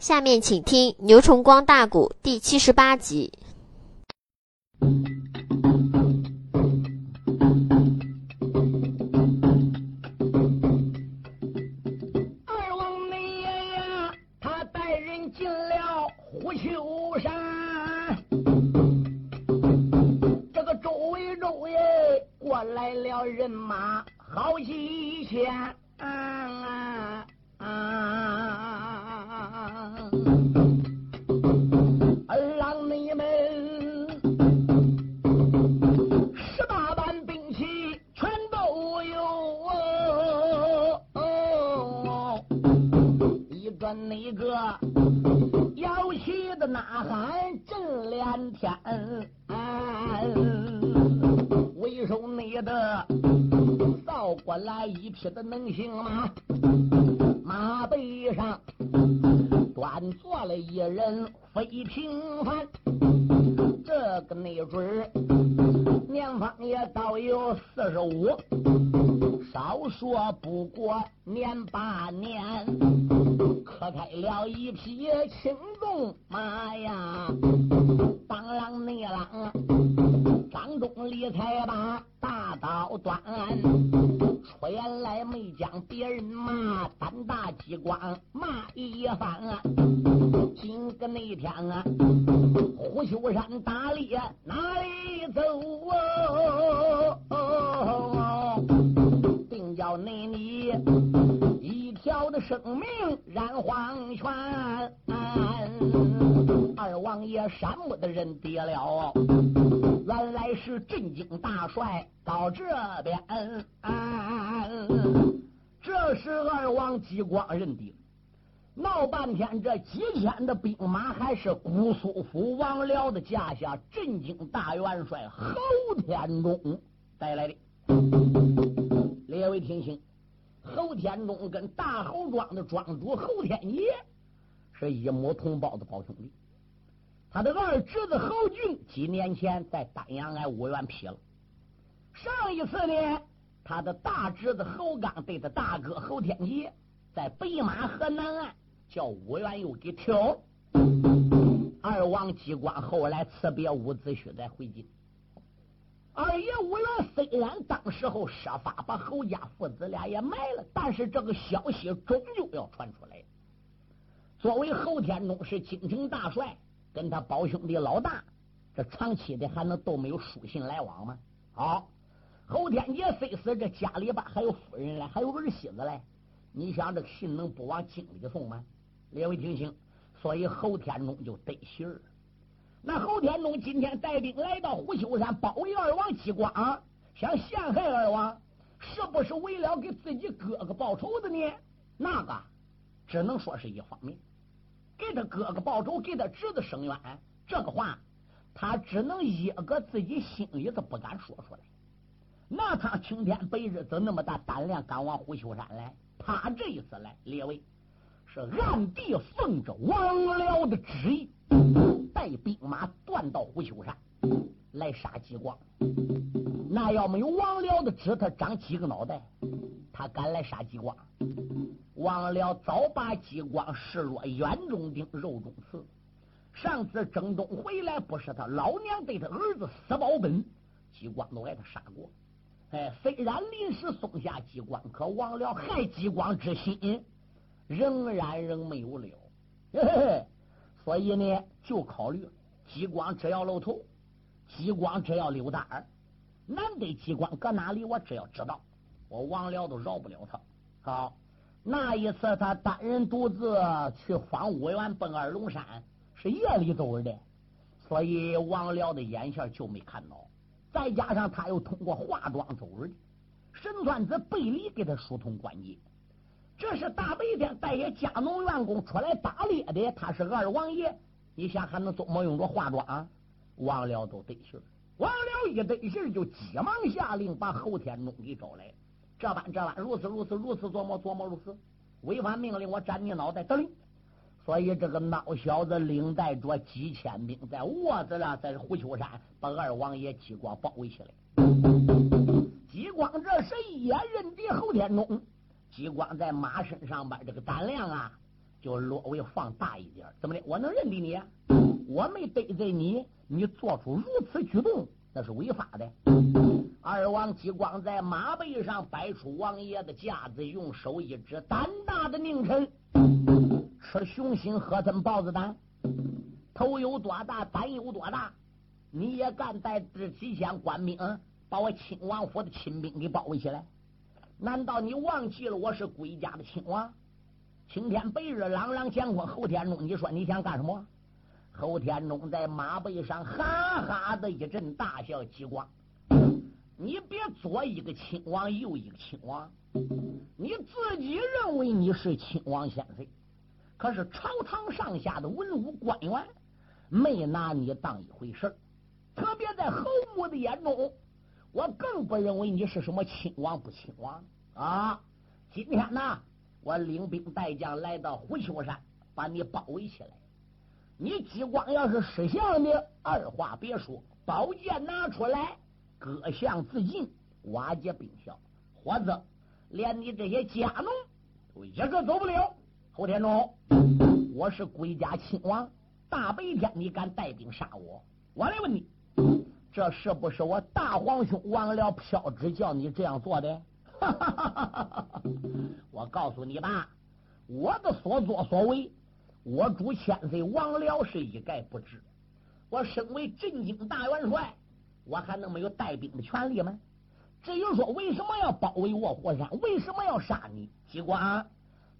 下面请听《牛崇光大鼓》第七十八集。李才把大刀端，出言来没将别人骂，胆大激光骂一番啊，今个那天啊，虎丘山打猎哪里走啊？定叫那你一条的生命染黄泉。二王爷山木的人跌了，原来是镇京大帅到这边。这是二王激光认定，闹半天这几千的兵马还是姑苏府王僚的家下镇京大元帅侯天中带来的。列位听清，侯天中跟大侯庄的庄主侯天杰是一母同胞的胞兄弟。他的二侄子侯俊几年前在丹阳挨五原劈了。上一次呢，他的大侄子侯刚对他大哥侯天杰在北马河南岸叫五原又给挑。二王机关后来辞别伍子胥再回京。二爷五元虽然当时候设法把侯家父子俩也埋了，但是这个消息终究要传出来。作为侯天中是京城大帅。跟他胞兄弟老大，这长期的还能都没有书信来往吗？好，侯天杰虽死，这家里边还有夫人嘞，还有儿媳子嘞。你想这信能不往京里送吗？列位听清，所以侯天中就得信儿。那侯天中今天带兵来到虎丘山，包围二王激光，想陷害二王，是不是为了给自己哥哥报仇的呢？那个只能说是一方面。给他哥哥报仇，给他侄子伸冤，这个话他只能一个自己心里头不敢说出来。那他青天白日怎那么大胆量敢往虎丘山来？他这一次来，列位是暗地奉着王僚的旨意，带兵马断到虎丘山来杀激光。那要没有王僚的指，他长几个脑袋？他敢来杀激光？王僚早把激光视若眼中钉、肉中刺。上次征东回来，不是他老娘对他儿子死保本，激光都挨他杀过。哎，虽然临时松下激光，可王僚害激光之心仍然仍没有了。嘿嘿，所以呢，就考虑激光只要露头，激光只要溜达儿，难得激光搁哪里，我只要知道，我王僚都饶不了他。好。那一次，他单人独自去访五原奔二龙山，是夜里走的，所以王辽的眼线就没看到。再加上他又通过化妆走的，神算子背离给他疏通关节。这是大白天带些家农员工出来打猎的，他是二王爷，你想还能怎么用着化妆？王辽都得信王辽一得信就急忙下令把侯天中给招来。这般这般，如此如此如此琢磨琢磨如此，违反命令我斩你脑袋得令。所以这个孬小子领带着几千兵在窝子上，在虎丘山把二王爷激光包围起来。激光这时也认得侯天中，激光在马身上边这个胆量啊，就略微放大一点。怎么的？我能认得你？我没得罪你，你做出如此举动，那是违法的。二王激光在马背上摆出王爷的架子，用手一指，胆大的宁臣，吃熊心喝吞豹子胆，头有多大，胆有多大？你也敢带这几千官兵把我亲王府的亲兵给包围起来？难道你忘记了我是归家的亲王？青天白日朗朗乾坤，后天中，你说你想干什么？后天中在马背上哈哈的一阵大笑，激光。你别左一个亲王，右一个亲王，你自己认为你是亲王先生，可是朝堂上下的文武官员没拿你当一回事特别在侯母的眼中，我更不认为你是什么亲王不亲王啊！今天呢，我领兵带将来到虎丘山，把你包围起来。你激光要是识相的，二话别说，宝剑拿出来。各项自尽，瓦解兵校，或者连你这些家奴都一个走不了。侯天中，我是归家亲王，大白天你敢带兵杀我？我来问你，这是不是我大皇兄王辽飘旨叫你这样做的？我告诉你吧，我的所作所为，我主千岁王辽是一概不知。我身为镇京大元帅。我还能没有带兵的权利吗？至于说为什么要包围卧虎山，为什么要杀你？激光，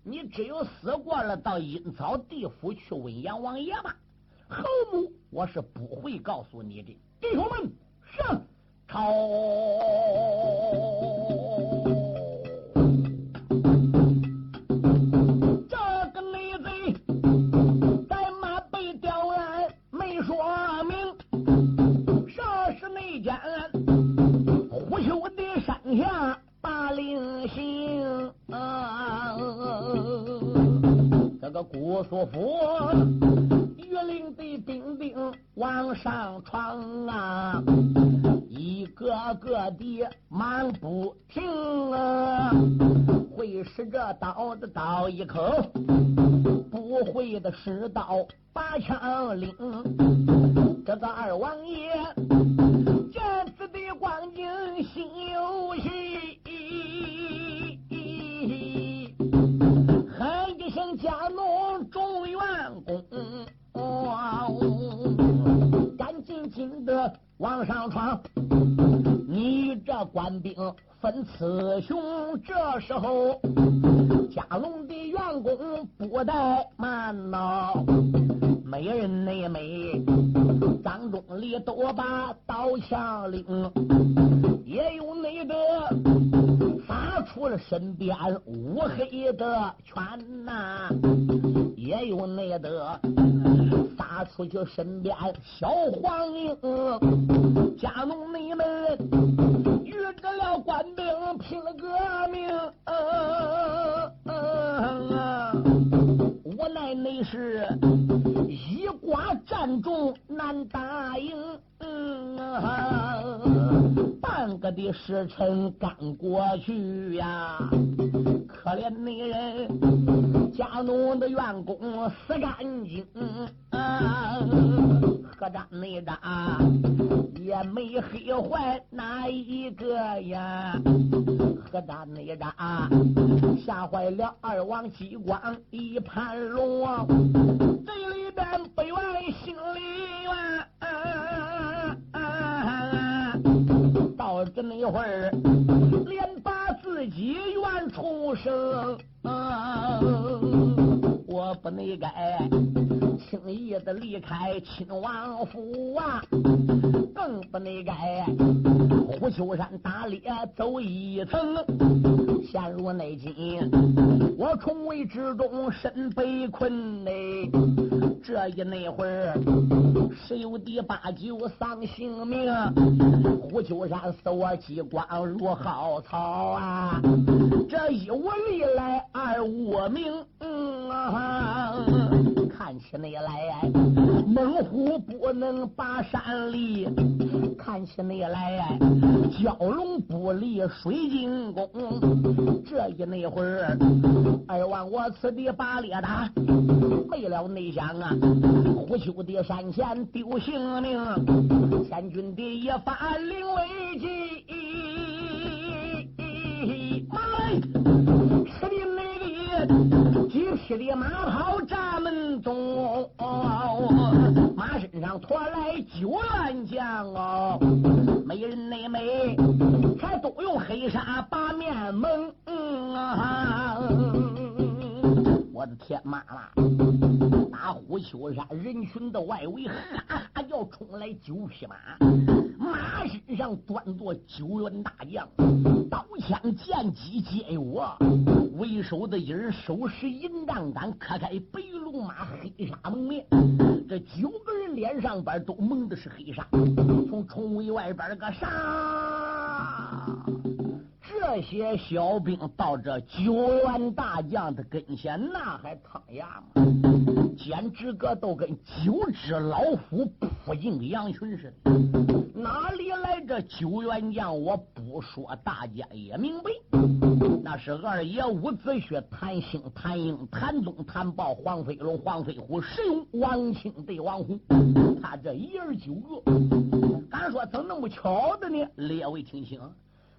你只有死过了，到阴曹地府去问阎王爷吧。侯母，我是不会告诉你的。弟兄们，上朝！姑苏府御林的兵丁往上闯啊，一个个的忙不停啊，会使这刀的刀一口，不会的使刀把枪领。这个二王爷见此的光景，心有喜。赶紧紧的往上闯。你这官兵分雌雄，这时候家龙的员工不怠慢呐，美人内美，张中里都把刀枪领，也有那个。发出了身边乌黑的圈呐，也有那的发出去身边小黄莺，家奴你们遇着了官兵拼了革命，无奈那是一寡战中难打赢。半个的时辰刚过去呀，可怜那人家奴的员工死干净，何战内战也没黑坏哪一个呀？何战内战吓坏了二王激光一盘龙，这里边不愿心里怨。到这那会儿，连把自己怨出声。我不能改轻易的离开亲王府啊，更不能改虎丘山打猎走一层，陷入内境。我重围之中身被困内，这一那会儿十有第八九丧性命。虎丘山死我机关如蒿草啊，这一无历来二我命。嗯。啊！看起你来，猛虎不能拔山梨；看起你来，蛟龙不离水晶宫。这一那会儿，二王我此地把猎打，没了内想啊！虎丘的山前丢性命，千军的一发临危急。马来，吃的那个几匹的马跑闸门中，马身上驮来九员将哦，美人美美，还都用黑纱把面蒙啊！我的天妈妈！打虎丘山人群的外围，哈哈要冲来九匹马，马身上端坐九员大将，刀枪剑戟皆有啊！为首的一人手持银杖杆，可开白龙马，黑纱蒙面。这九个人脸上边都蒙的是黑纱，从重围外边个杀。这些小兵到这九员大将的跟前，那还趟牙吗？简直个都跟九只老虎扑进羊群似的。哪里来这九员将？我不说，大家也明白。那是二爷伍子胥、谭兴、谭英、谭宗、谭豹、黄飞龙、黄飞虎、石勇、王清对王虎，他这一人九个。敢说怎么那么巧的呢？列位听清。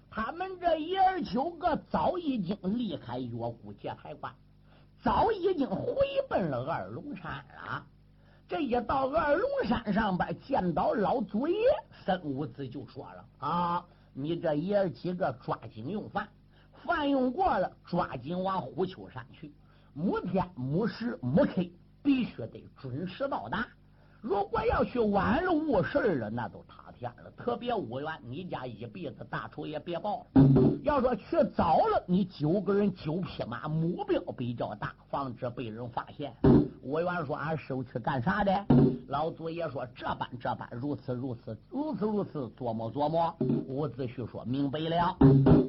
他们这一二九个早已经离开岳谷界牌关，早已经回奔了二龙山了。这一到二龙山上边，见到老祖爷，孙五子就说了：“啊，你这爷几个抓紧用饭，饭用过了，抓紧往虎丘山去。母天、母时、母刻必须得准时到达。如果要去晚了误事了，那都他。”特别五元，你家一辈子大仇也别报了。要说去早了，你九个人九匹马，目标比较大，防止被人发现。五元说：“俺师傅去干啥的？”老祖爷说：“这般这般，如此如此，如此如此，琢磨琢磨。”伍子胥说明白了。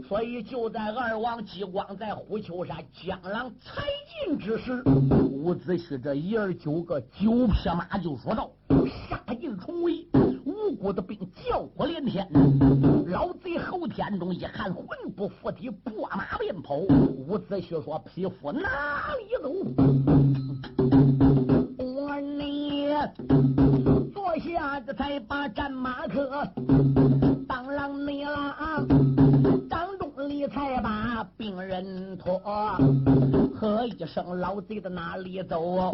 所以就在二王激光在虎丘山江郎才尽之时，伍子胥这一二九个九匹马就说道：“杀进重围。”无辜的兵叫火连天，老贼侯天中一看魂不附体，拨马便跑。伍子胥说：“匹夫哪里走？我你坐下这才把战马可，当啷你了。”才把病人拖，喝一声老贼的哪里走？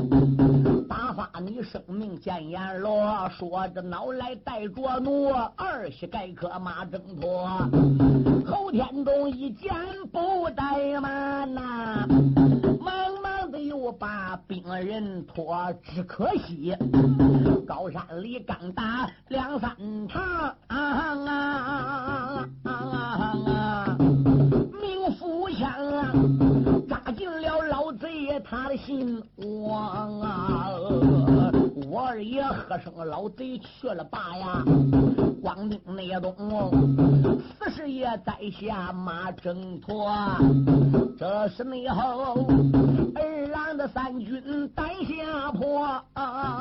打发你生命见阎罗，说着脑来带着怒，二膝盖可马挣脱。侯天中一见不怠慢呐，忙忙的又把病人拖，只可惜高山里刚打两三趟场。扎进了老贼他的心窝啊！我二爷喝声老贼去了吧呀！光腚内东，四十爷在下马挣脱。这是内后二郎的三军胆下破啊！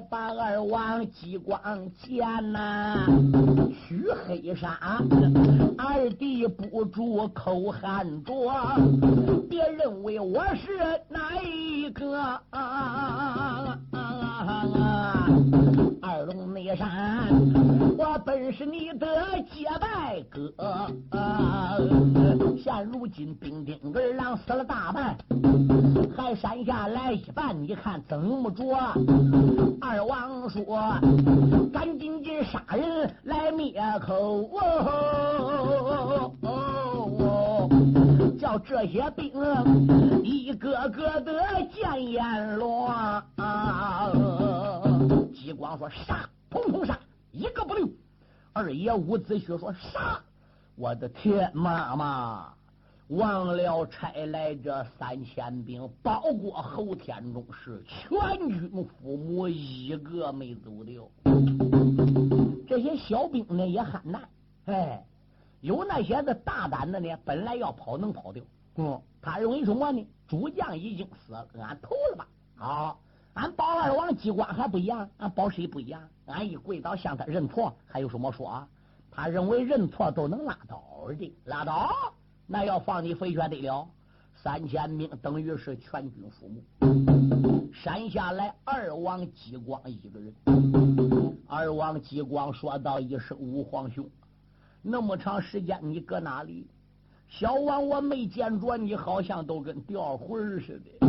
八万来把二王激光见呐，须黑纱，二弟不住口喊着，别认为我是哪一个。二龙内山，我本是你的结拜哥。现如今兵丁二郎死了大半，还山下来一半，你看怎么着？二王说：“赶紧紧杀人来灭口哦，叫这些兵一个个的见阎罗。”啊激光说杀，统统杀，一个不留。二爷伍子胥说杀，我的天妈妈！王辽差来这三千兵，包括侯天中是全军覆没，一个没走掉。这些小兵呢也很难，哎，有那些个大胆的呢，本来要跑能跑掉。嗯，他认为什么呢？主将已经死了，俺投了吧。好，俺保二王机关还不一样，俺保谁不一样？俺一跪倒向他认错，还有什么说？啊？他认为认错都能拉倒的，拉倒。那要放你飞旋得了，三千兵等于是全军覆没，山下来二王激光一个人。二王激光说道一声：“吾皇兄，那么长时间你搁哪里？小王我没见着你，好像都跟掉魂似的。”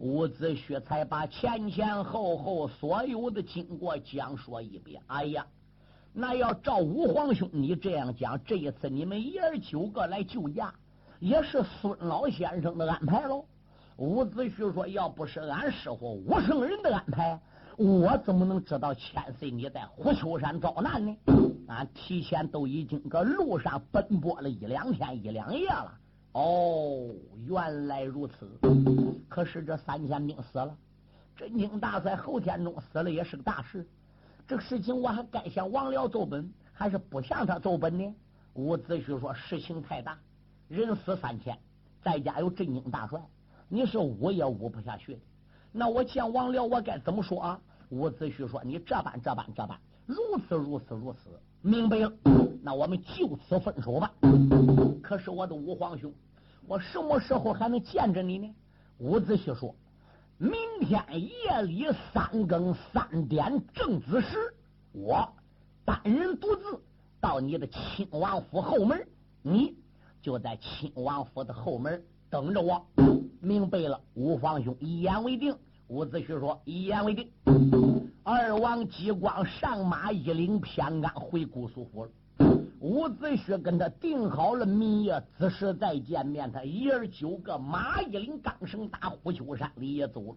伍子胥才把前前后后所有的经过讲说一遍。哎呀！那要照五皇兄你这样讲，这一次你们爷儿九个来救驾，也是孙老先生的安排喽。伍子胥说：“要不是俺师傅武圣人的安排，我怎么能知道千岁你在虎丘山遭难呢？俺提前都已经搁路上奔波了一两天一两夜了。哦，原来如此。可是这三千兵死了，真经大帅后天中死了，也是个大事。”这个事情我还该向王辽奏本，还是不向他奏本呢？伍子胥说：“事情太大，人死三千，在家有镇京大帅，你是捂也捂不下去的。那我见王辽，我该怎么说啊？”伍子胥说：“你这般这般这般，如此如此如此，明白了。那我们就此分手吧。可是我的五皇兄，我什么时候还能见着你呢？”伍子胥说。明天夜里三更三点正子时，我单人独自到你的亲王府后门，你就在亲王府的后门等着我。明白了，五皇兄一言为定。伍子胥说：“一言为定。”二王激光上马一领偏安回姑苏府了。伍子胥跟他定好了明夜子时再见面，他一人九个马一领钢绳打虎丘山里也走了。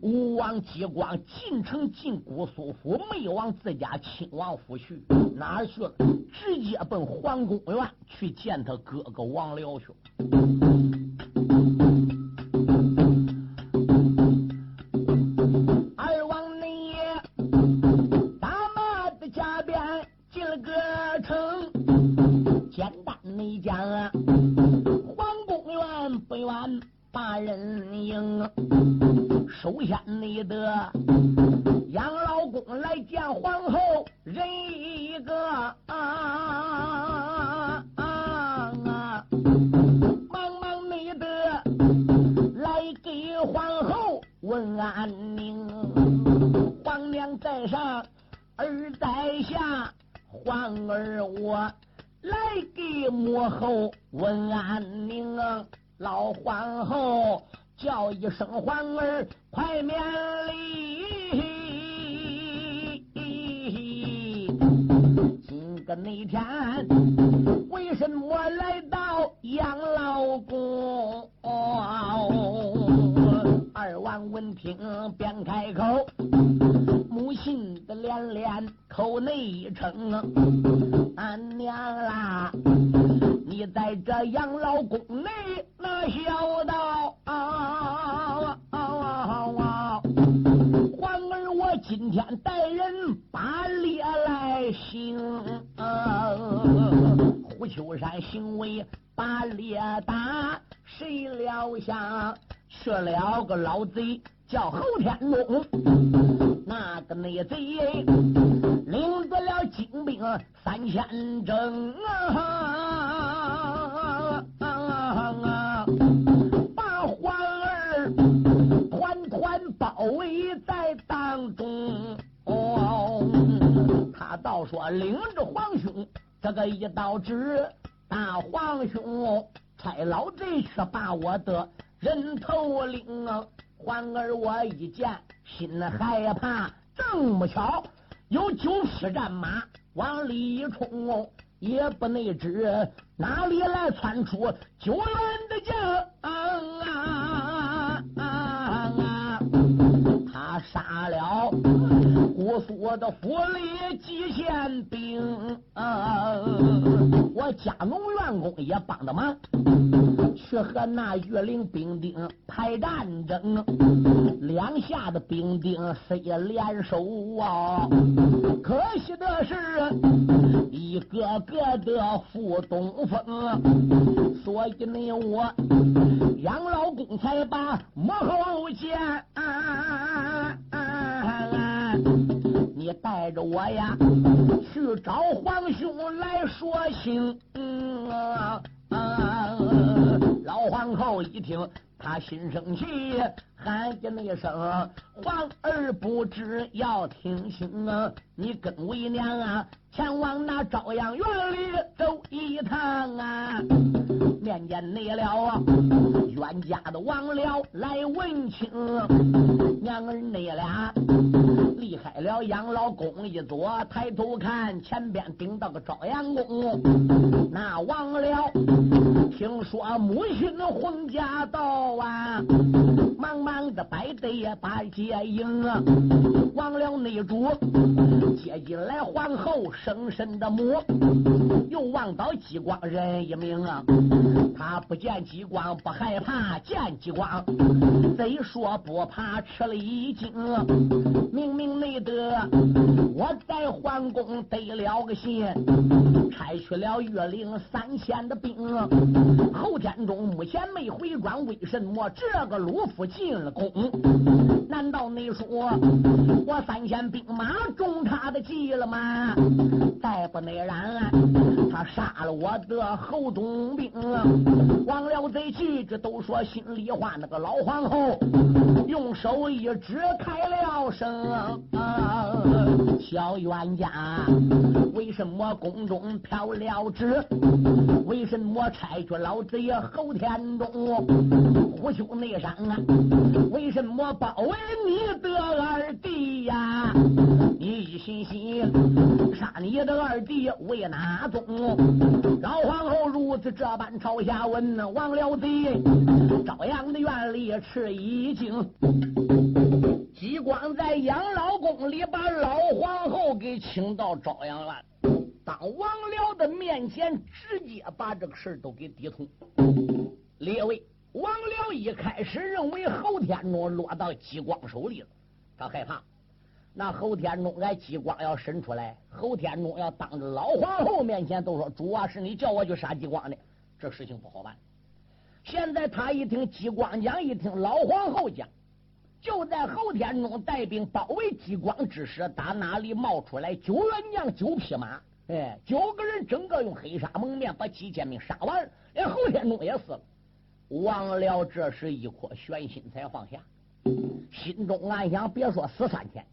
吴王姬光进城进姑苏府，没往自家亲王府去，哪去了？直接奔皇宫院去见他哥哥王辽去安宁，皇娘在上，儿在下，皇儿我来给母后问安宁。老皇后叫一声皇儿，快免礼。今个那天为什么来到养老宫？二王闻听便开口，母亲的连连口内一称：“俺娘啦，你在这养老宫内那孝道啊！”今天带人把猎来行，啊、胡秋山行为把猎打，谁料想去了个老贼叫侯天龙，那个内贼领得了金兵三千整啊，把皇儿团团包围在当中。哦，他倒说领着皇兄这个一道旨，大皇兄差老贼去把我的。人头领。皇儿我一见心害怕，正不巧有九匹战马往里一冲，也不内知哪里来窜出九员的将。他杀了。姑苏的府里几千兵，我家农员工也帮的忙，去和那岳灵兵丁排战争，两下的兵丁谁也联手啊！可惜的是，一个个的负东风，所以呢，我杨老公才把幕后见。你带着我呀，去找皇兄来说情。老皇后一听，她心生气，喊叫那声：“皇儿不知要听清啊！你跟为娘啊，前往那朝阳院里走一趟啊！面见你了，冤家的王了来问清，娘儿你俩。”离开了养老宫一座，抬头看前边顶到个朝阳宫。那王了，听说母亲的婚家到啊，忙忙的摆队把接迎。王了内主接进来皇后生身的母，又望到激光人一名啊。他不见激光不害怕，见激光贼说不怕吃了一惊。明明。没得，我在皇宫得了个信，差去了岳灵三千的兵。后天中目前没回转，为什么这个鲁夫进了宫？难道你说我三千兵马中他的计了吗？再不内然，他杀了我的后东兵。忘了贼气，这都说心里话。那个老皇后用手一指，开了声。啊，小冤家，为什么宫中飘了旨？为什么差去老贼侯天中虎丘内山啊？为什么包围你的二弟呀？你一心心杀你的二弟为哪宗？老皇后如此这般朝下问，王了贼，朝阳的院里吃一惊。激光在养老宫里把老皇后给请到朝阳院，当王僚的面前，直接把这个事都给抵通。列位，王僚一开始认为侯天中落到激光手里了，他害怕。那侯天中挨激光要伸出来，侯天中要当着老皇后面前都说：“主啊，是你叫我去杀激光的，这事情不好办。”现在他一听激光讲，一听老皇后讲。就在后天中带兵包围激光之时，打哪里冒出来九员将、九匹马？哎，九个人整个用黑纱蒙面把几千兵杀完，连侯天中也死了。王辽这时一颗悬心才放下，心中暗想：别说死三千，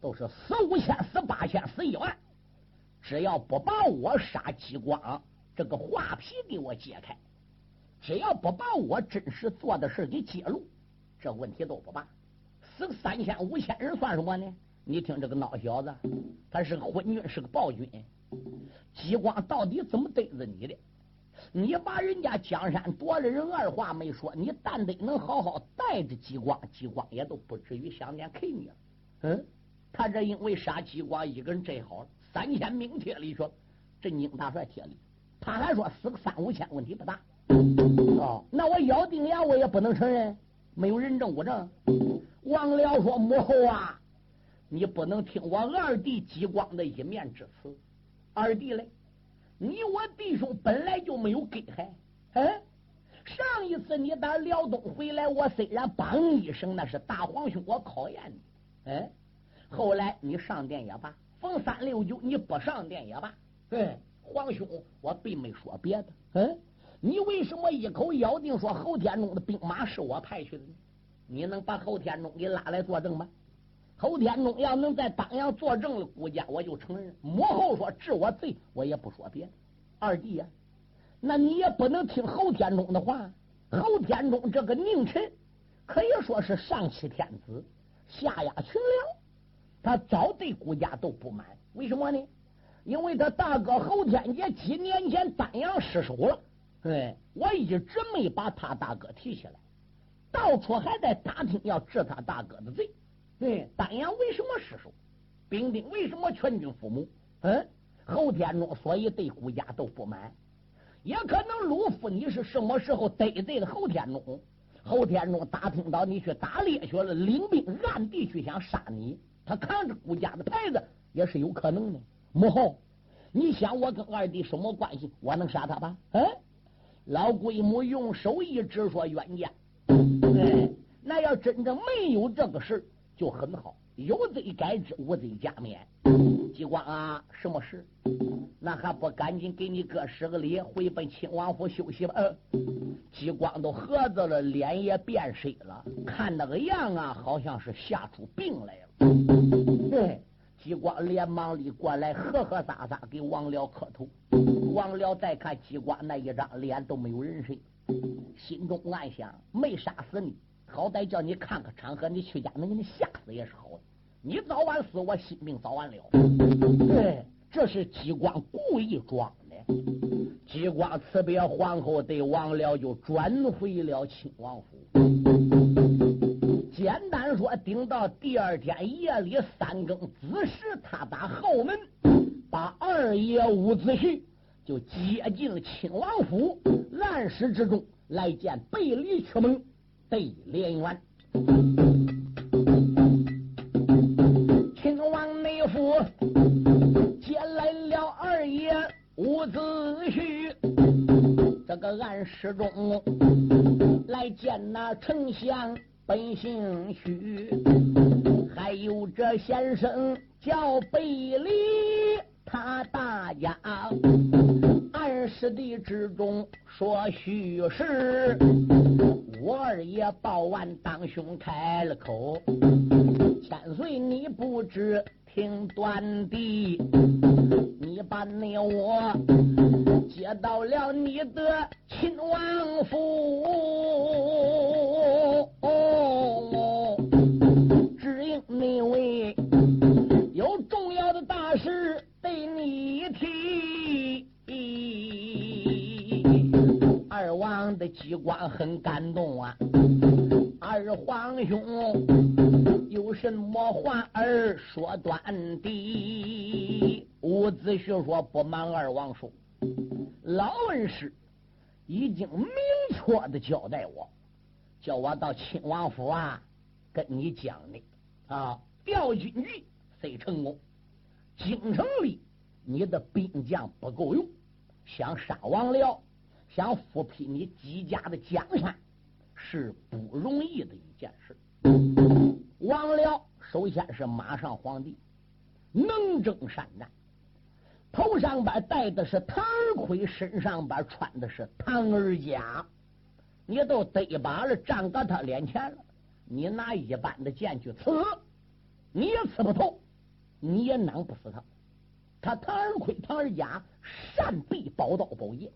都是死五千、死八千、死一万，只要不把我杀激光这个画皮给我揭开，只要不把我真实做的事给揭露。这问题都不办，死三千五千人算什么呢？你听这个孬小子，他是个昏君，是个暴君。激光到底怎么逮着你的？你把人家江山夺了人，二话没说，你但得能好好带着激光，激光也都不至于想念 K 你了。嗯，他这因为杀激光一个人这好了，三千名贴里去，镇京大帅贴里，他还说死个三五千问题不大。哦，那我咬定牙，我也不能承认。没有人证物证，王僚说：“母后啊，你不能听我二弟激光的一面之词。二弟嘞，你我弟兄本来就没有根害。嗯，上一次你打辽东回来，我虽然帮一声，那是大皇兄我考验你。嗯，后来你上殿也罢，逢三六九你不上殿也罢，嗯，皇兄我并没说别的。嗯。”你为什么一口咬定说侯天中的兵马是我派去的呢？你能把侯天中给拉来作证吗？侯天中要能在当阳作证了，估家我就承认。母后说治我罪，我也不说别的。二弟呀，那你也不能听侯天中的话。侯天中这个佞臣，可以说是上欺天子，下压群僚，他早对顾家都不满。为什么呢？因为他大哥侯天杰几年前丹阳失守了。对，我一直没把他大哥提起来，到处还在打听要治他大哥的罪。对，丹阳为什么失守？兵丁为什么全军覆没？嗯，后天中所以对顾家都不满，也可能鲁夫你是什么时候得罪了后天中？后天中打听到你去打猎去了，领兵暗地去想杀你，他扛着顾家的牌子也是有可能的。母后，你想我跟二弟什么关系？我能杀他吧？嗯，老贵母用手一指说冤家，哎，那要真正没有这个事就很好，有罪改之，无罪加冕。激光啊，什么事？那还不赶紧给你哥施个礼，回奔亲王府休息吧？嗯，激光都合着了，脸也变色了，看那个样啊，好像是吓出病来了。对，激光连忙里过来，呵呵撒撒给王辽磕头。王辽再看激光那一张脸都没有人色，心中暗想：没杀死你，好歹叫你看看场合，你去家能给你吓死也是好的。你早晚死，我性命早晚了。对，这是激光故意装的。激光辞别皇后，对王僚就转回了亲王府。简单说，顶到第二天夜里三更子时，他打后门把二爷伍子胥就接进了亲王府，暗室之中来见背离曲门对连元。接来了二爷伍子胥，这个暗室中来见那丞相本姓许，还有这先生叫贝离，他大家暗室的之中说虚实，我二爷报完当兄开了口，千岁你不知。听端的，你把那我接到了你的亲王府，只因那位一提。二王的机关很感动啊，二皇兄。有什么话儿说端的？伍子胥说：“不瞒二王说，老恩师已经明确的交代我，叫我到亲王府啊，跟你讲的啊，调军局虽成功，京城里你的兵将不够用，想杀王辽，想复辟你姬家的江山，是不容易的一件事。”王辽首先是马上皇帝，能征善战，头上边戴的是唐盔，身上边穿的是唐儿甲，你都得把了站搁他脸前了，你拿一般的剑去刺，你也刺不透，你也囊不死他。他唐儿盔、唐儿甲，善臂宝刀宝剑，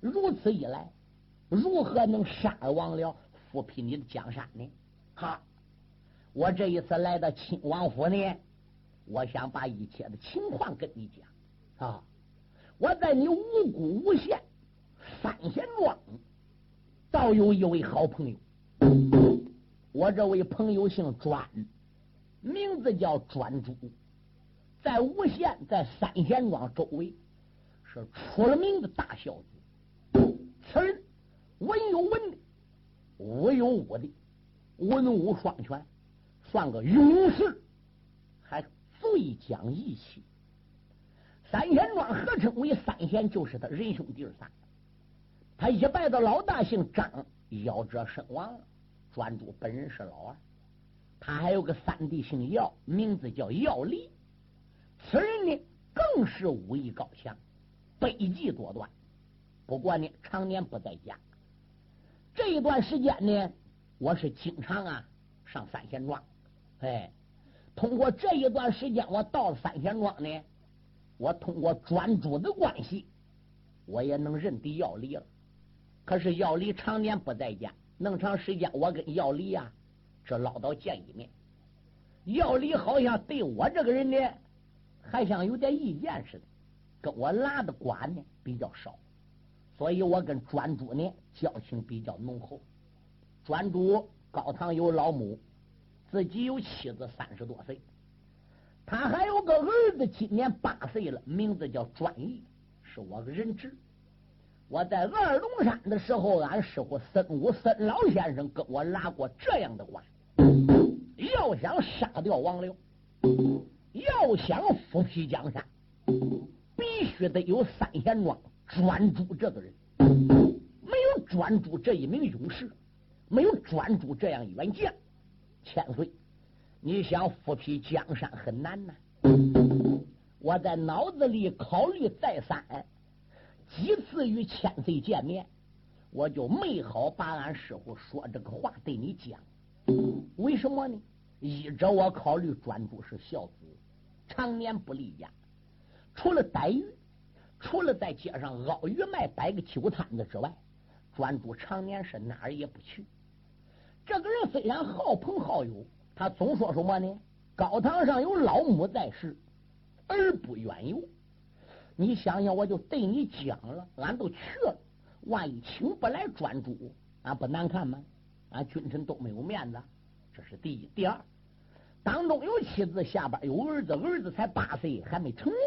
如此一来，如何能杀了王辽，复辟你的江山呢？哈！我这一次来到亲王府呢，我想把一切的情况跟你讲啊！我在你五谷无县三贤庄，倒有一位好朋友。我这位朋友姓专，名字叫专主，在吴县，在三贤庄周围是出了名的大孝子。此人文有文的，武有武的，文武双全。算个勇士，还最讲义气。三贤庄合称为三贤，就是他仁兄弟仨。他一拜的老大姓张，夭折身亡了。专诸本人是老二，他还有个三弟姓姚，名字叫姚离。此人呢，更是武艺高强，悲技多端。不过呢，常年不在家。这一段时间呢，我是经常啊上三贤庄。哎，通过这一段时间，我到了三贤庄呢，我通过专诸的关系，我也能认得药离了。可是药离常年不在家，那么长时间，我跟药离呀，这唠叨见一面。药离好像对我这个人呢，还像有点意见似的，跟我拉的关呢比较少，所以我跟专诸呢交情比较浓厚。专诸高堂有老母。自己有妻子三十多岁，他还有个儿子，今年八岁了，名字叫专义，是我个人质。我在二龙山的时候，俺师傅孙武孙老先生跟我拉过这样的话：要想杀掉王六，要想复辟江山，必须得有三贤庄专诸这个人。没有专诸这一名勇士，没有专诸这样远将，千岁，你想复辟江山很难呐。我在脑子里考虑再三。几次与千岁见面，我就没好把俺师傅说这个话对你讲。为什么呢？一直我考虑专诸是孝子，常年不离家，除了逮鱼，除了在街上熬鱼卖摆个酒摊子之外，专诸常年是哪儿也不去。这个人虽然好朋好友，他总说什么呢？高堂上有老母在世，儿不远游。你想想，我就对你讲了，俺都去了，万一请不来专诸，俺不难看吗？俺君臣都没有面子，这是第一。第二，当中有妻子，下边有儿子，儿子才八岁，还没成。人，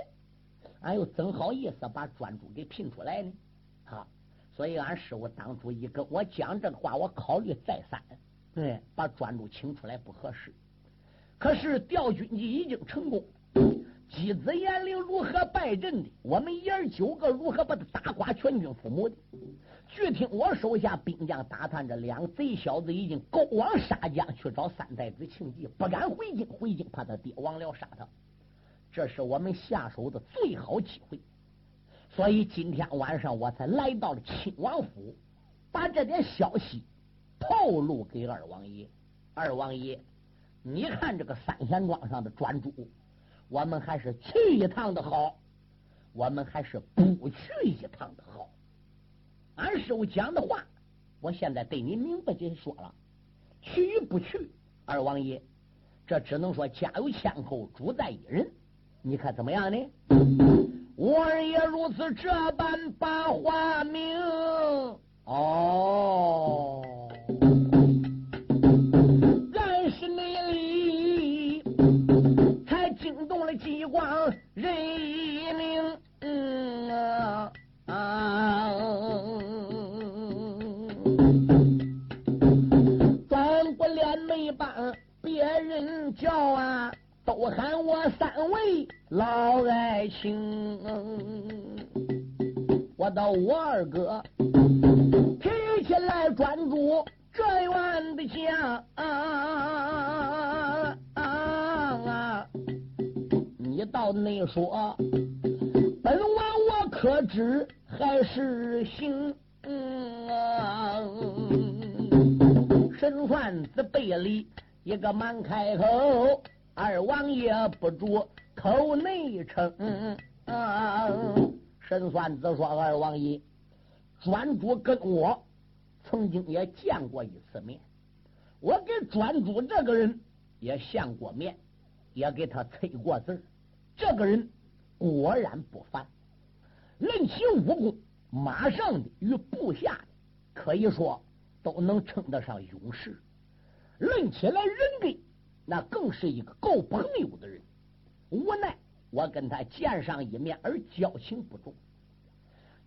俺又怎好意思把专诸给聘出来呢？啊，所以俺师傅当初一跟我讲这话，我考虑再三，对，把专诸请出来不合适。可是调军机已经成功。姬子严陵如何败阵的？我们爷儿九个如何把他打垮全军覆没的？据听我手下兵将打探，这两贼小子已经勾往沙江去找三太子庆忌，不敢回京，回京怕他爹王辽杀他。这是我们下手的最好机会，所以今天晚上我才来到了亲王府，把这点消息透露给二王爷。二王爷，你看这个三贤庄上的专诸。我们还是去一趟的好，我们还是不去一趟的好。俺师傅讲的话，我现在对你明白的说了，去与不去，二王爷，这只能说家有千口，主在一人。你看怎么样呢？我儿也如此这般把话明哦。我，喊我三位老爱卿。我到我二哥提起来专注这员的家。你到内说，本王我可知还是行。神算子背里一个满开口，二王爷不住口内称。神算子说：“二王爷，专主跟我曾经也见过一次面，我给专主这个人也相过面，也给他催过字。”这个人果然不凡，论起武功，马上的与部下的可以说都能称得上勇士；论起来人格，那更是一个够朋友的人。无奈我跟他见上一面，而交情不重。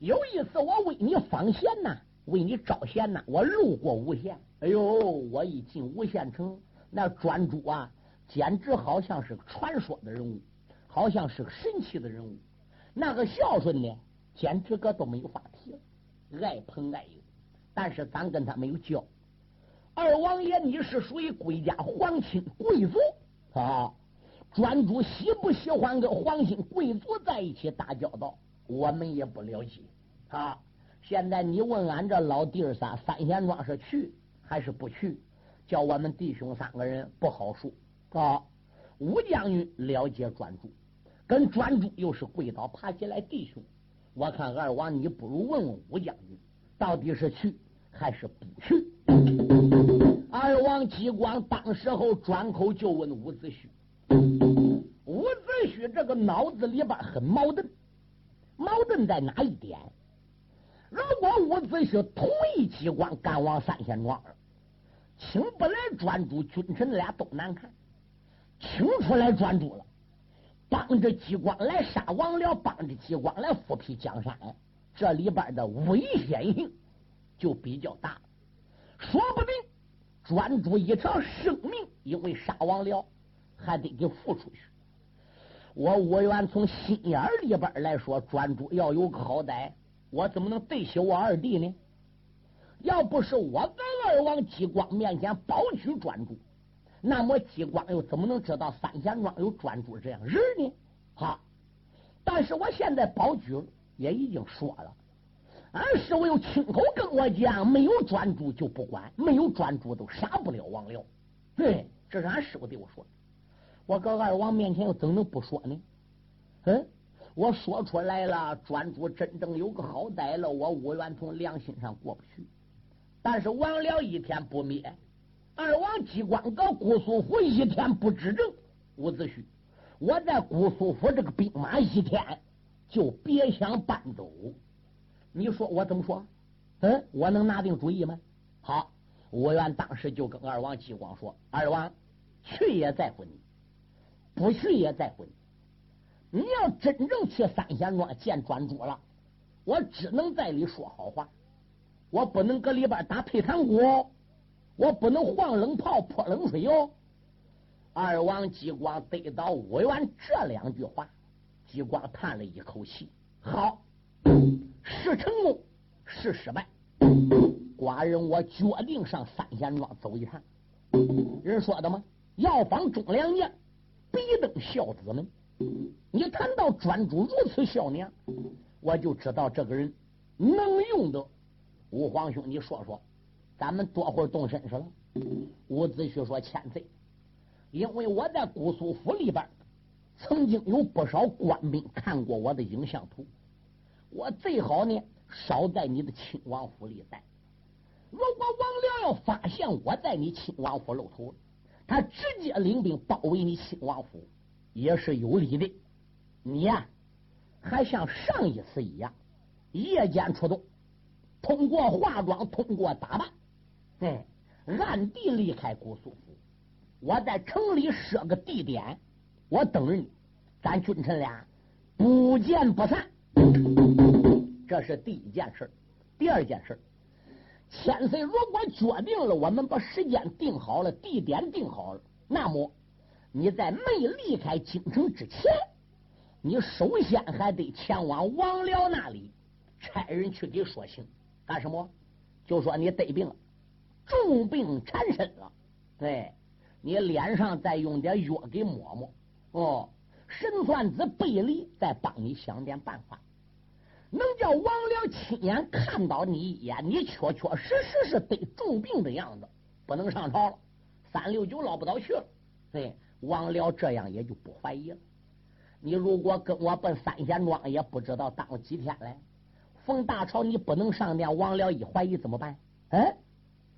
有一次我为你访贤呐，为你招贤呐，我路过吴县。哎呦，我一进吴县城，那专诸啊，简直好像是个传说的人物。好像是个神奇的人物，那个孝顺呢，简直个都没有法提了，爱朋爱友。但是咱跟他没有交。二王爷，你是属于贵家皇亲贵族啊，专诸喜不喜欢跟皇亲贵族在一起打交道，我们也不了解啊。现在你问俺这老弟儿仨，三贤庄是去还是不去？叫我们弟兄三个人不好说啊。武将军了解专诸。跟专诸又是跪倒爬起来弟兄，我看二王你不如问问武将军，到底是去还是不去？二王激光当时候转口就问伍子胥，伍子胥这个脑子里边很矛盾，矛盾在哪一点？如果伍子胥同意激光赶往三贤庄，请不来专诸，君臣俩都难看；请出来专诸了。帮着激光来杀王僚，帮着激光来复辟江山，这里边的危险性就比较大，说不定专诸一条生命，因为杀王僚还得给付出去。我吴元从心眼里边来说，专诸要有个好歹，我怎么能对起我二弟呢？要不是我在二王激光面前保举专诸。那么激光又怎么能知道三贤庄有专诸这样人呢？哈！但是我现在保举也已经说了，俺师傅又亲口跟我讲，没有专诸就不管，没有专诸都杀不了王僚。对，这是俺师傅对我说的。我搁二王面前又怎能不说呢？嗯，我说出来了，专诸真正有个好歹了，我武元从良心上过不去。但是王僚一天不灭。二王机关搁姑苏府一天不执政，伍子胥，我在姑苏府这个兵马一天就别想搬走。你说我怎么说？嗯，我能拿定主意吗？好，吴元当时就跟二王激光说：“二王去也在乎你，不去也在乎你。你要真正去三贤庄见专诸了，我只能在里说好话，我不能搁里边打退堂鼓。”我不能放冷炮泼冷水哟！二王激光得到五元这两句话，激光叹了一口气。好，是成功是失败，寡人我决定上三贤庄走一趟。人说的吗？要访忠良将，必登孝子门。你谈到专诸如此孝娘，我就知道这个人能用的。五皇兄，你说说。咱们多会动身去了？伍子胥说：“千岁，因为我在姑苏府里边，曾经有不少官兵看过我的影像图。我最好呢，少在你的亲王府里待。如果王僚要发现我在你亲王府露头，他直接领兵包围你亲王府，也是有理的。你呀，还像上一次一样，夜间出动，通过化妆，通过打扮。”哎，暗地离开姑苏府，我在城里设个地点，我等着你，咱君臣俩不见不散。这是第一件事第二件事千岁如果决定了，我们把时间定好了，地点定好了，那么你在没离开京城之前，你首先还得前往王僚那里，差人去给说情，干什么？就说你得病了。重病缠身了，对你脸上再用点药给抹抹哦。神算子贝离再帮你想点办法，能叫王僚亲眼看到你一眼，你确确实实是得重病的样子，不能上朝了，三六九捞不到去了。对，王僚这样也就不怀疑了。你如果跟我奔三贤庄，也不知道当几天来。逢大朝你不能上殿，王僚一怀疑怎么办？嗯？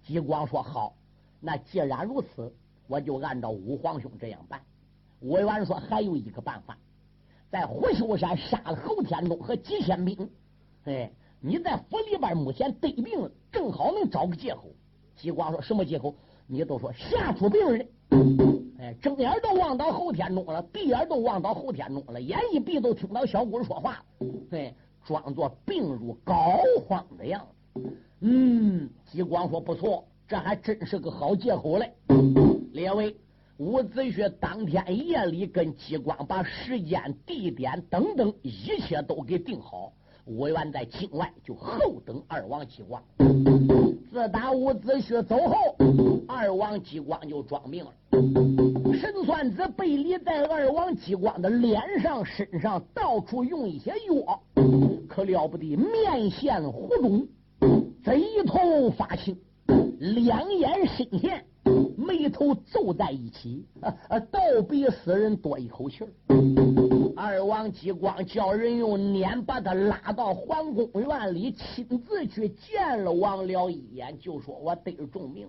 吉光说：“好，那既然如此，我就按照五皇兄这样办。”魏元说：“还有一个办法，在虎丘山杀了侯天中和几千兵。哎，你在府里边目前得病了，正好能找个借口。”吉光说：“什么借口？你都说吓出病人。哎，睁眼都望到侯天中了，闭眼都望到侯天中了，眼一闭都听到小鬼说话。对，装作病入膏肓的样子。”嗯，激光说不错，这还真是个好借口嘞。列位，伍子胥当天夜里跟激光把时间、地点等等一切都给定好，我原在境外就候等二王激光。自打伍子胥走后，二王激光就装病了。神算子背离在二王激光的脸上、身上到处用一些药，可了不得，面现糊肿。贼头发青，两眼深陷，眉头皱在一起，倒比死人多一口气儿。二王激光叫人用撵把他拉到皇宫院里，亲自去见了王僚一眼，就说：“我得重病。”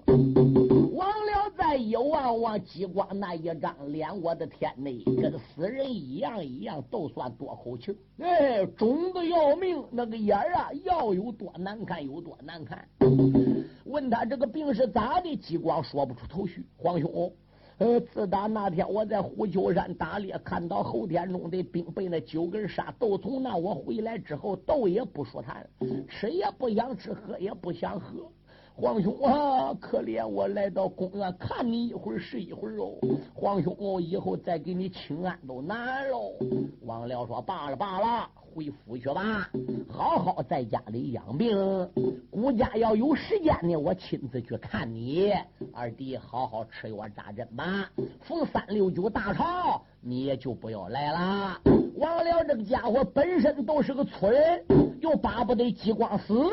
王僚再一望望激光那一张脸，我的天呐，跟死人一样一样，都算多口气儿哎，肿的要命，那个眼啊，要有多难看有多难看。问他这个病是咋的？激光说不出头绪。皇兄，呃，自打那天我在虎丘山打猎，看到后天中的兵被那九根杀都从那我回来之后，斗也不舒坦，吃也不想吃，喝也不想喝。皇兄啊，可怜我来到公园看你一会儿是一会儿哦。皇兄，我以后再给你请安都难喽。王辽说：“罢了罢了，回府去吧，好好在家里养病。顾家要有时间呢，我亲自去看你。二弟，好好吃药扎针吧。逢三六九大潮，你也就不要来了。王辽这个家伙本身都是个粗人，又巴不得激光死。”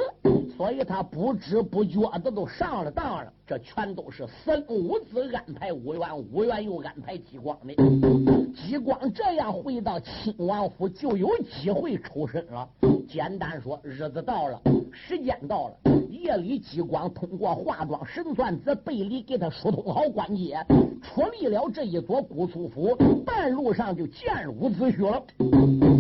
所以他不知不觉的都上了当了，这全都是孙五子安排五元，五元又安排激光的。激光这样回到亲王府，就有机会抽身了。简单说，日子到了，时间到了，夜里激光通过化妆神算子背里给他疏通好关节，出离了这一座姑苏府，半路上就见入子胥了。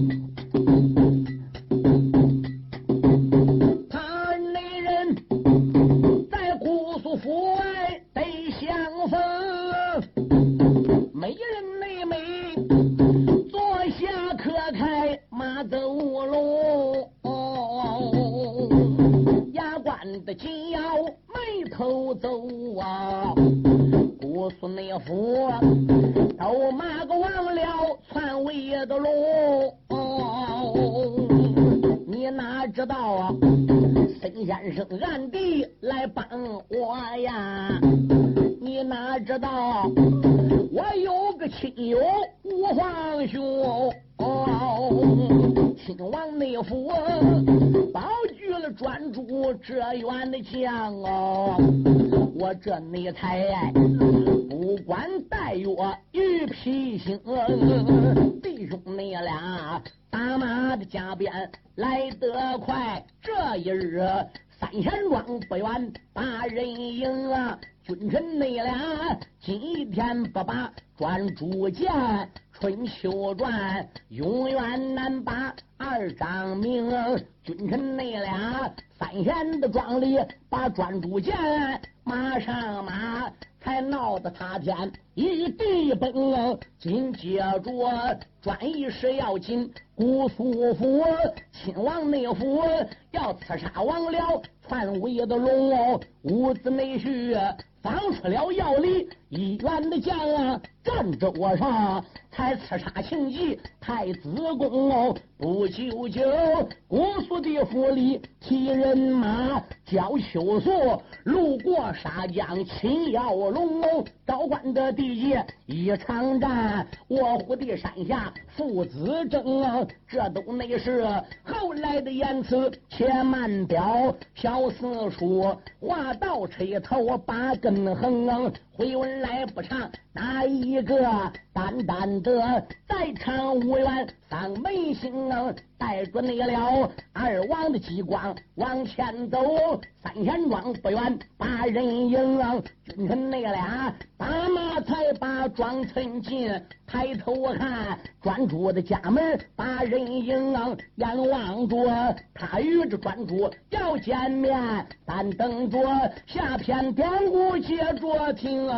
专诸见。春秋传永远难把二张明，君臣那俩三贤的庄里把专诸见。马上马，才闹得他天一地崩。紧接着，专一是要紧姑苏府，亲王内府要刺杀王僚，篡位的龙五子内婿放出了药力，一员的将啊站着我上。才刺杀秦吉太子公哦，不久久，姑苏的府里提人马叫秋素，路过沙江秦耀龙，高官的地界一场战，卧虎的山下父子争啊，这都那是后来的言辞，且慢表小四叔，话到吹头把根横，回文来不长。哪一个单单的在场无缘丧门星，带着那了二王的激光往前走，三贤庄不远把人迎，君臣那俩打马才把庄村进，抬头看专主的家门把人迎，眼望着他与这专主要见面，但等着下篇典故接着听。